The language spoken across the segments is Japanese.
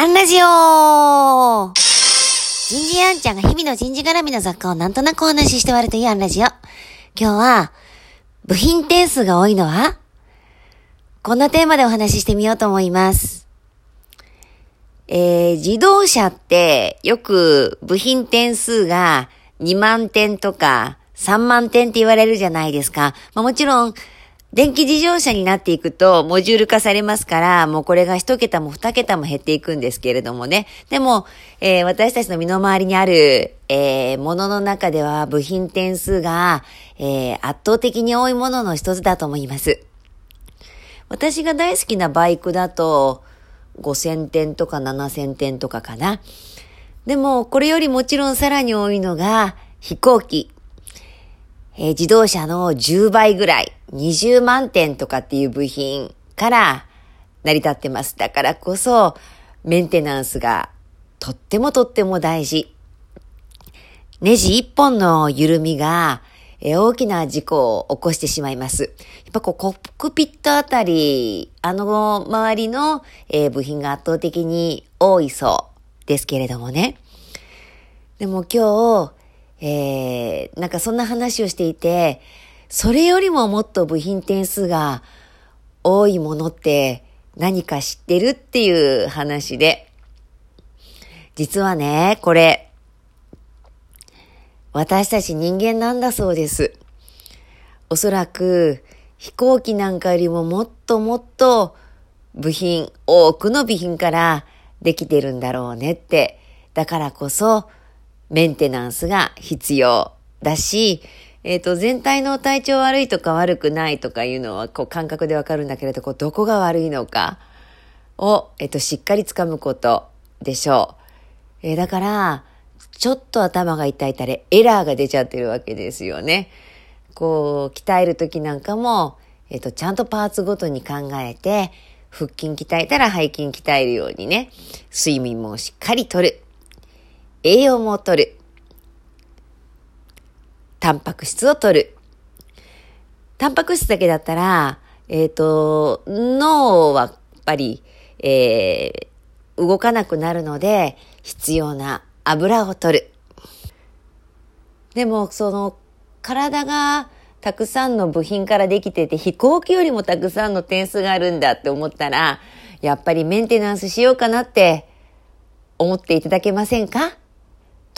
アンラジオ人事アンちゃんが日々の人事絡みの雑貨をなんとなくお話しして終わるというアンラジオ。今日は、部品点数が多いのはこんなテーマでお話ししてみようと思います。えー、自動車ってよく部品点数が2万点とか3万点って言われるじゃないですか。まあ、もちろん、電気自動車になっていくと、モジュール化されますから、もうこれが一桁も二桁も減っていくんですけれどもね。でも、えー、私たちの身の回りにある、えー、ものの中では部品点数が、えー、圧倒的に多いものの一つだと思います。私が大好きなバイクだと、5000点とか7000点とかかな。でも、これよりもちろんさらに多いのが、飛行機。えー、自動車の10倍ぐらい、20万点とかっていう部品から成り立ってます。だからこそ、メンテナンスがとってもとっても大事。ネジ一本の緩みが、えー、大きな事故を起こしてしまいます。やっぱこう、コックピットあたり、あの周りの、えー、部品が圧倒的に多いそうですけれどもね。でも今日、えー、なんかそんな話をしていて、それよりももっと部品点数が多いものって何か知ってるっていう話で、実はね、これ、私たち人間なんだそうです。おそらく飛行機なんかよりももっともっと部品、多くの備品からできてるんだろうねって。だからこそメンテナンスが必要だし、えっ、ー、と、全体の体調悪いとか悪くないとかいうのは、こう、感覚でわかるんだけれど、こう、どこが悪いのかを、えっ、ー、と、しっかりつかむことでしょう。えー、だから、ちょっと頭が痛いたり、エラーが出ちゃってるわけですよね。こう、鍛えるときなんかも、えっ、と、ちゃんとパーツごとに考えて、腹筋鍛えたら背筋鍛えるようにね、睡眠もしっかりとる。栄養もとる。タンパク質を取る。タンパク質だけだったら、えっ、ー、と、脳はやっぱり、えー、動かなくなるので、必要な油を取る。でも、その、体がたくさんの部品からできてて、飛行機よりもたくさんの点数があるんだって思ったら、やっぱりメンテナンスしようかなって思っていただけませんか？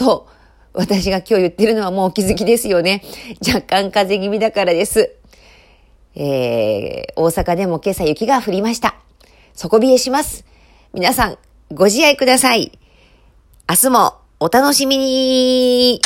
と、私が今日言ってるのはもうお気づきですよね。若干風邪気味だからです。えー、大阪でも今朝雪が降りました。底冷えします。皆さん、ご自愛ください。明日もお楽しみに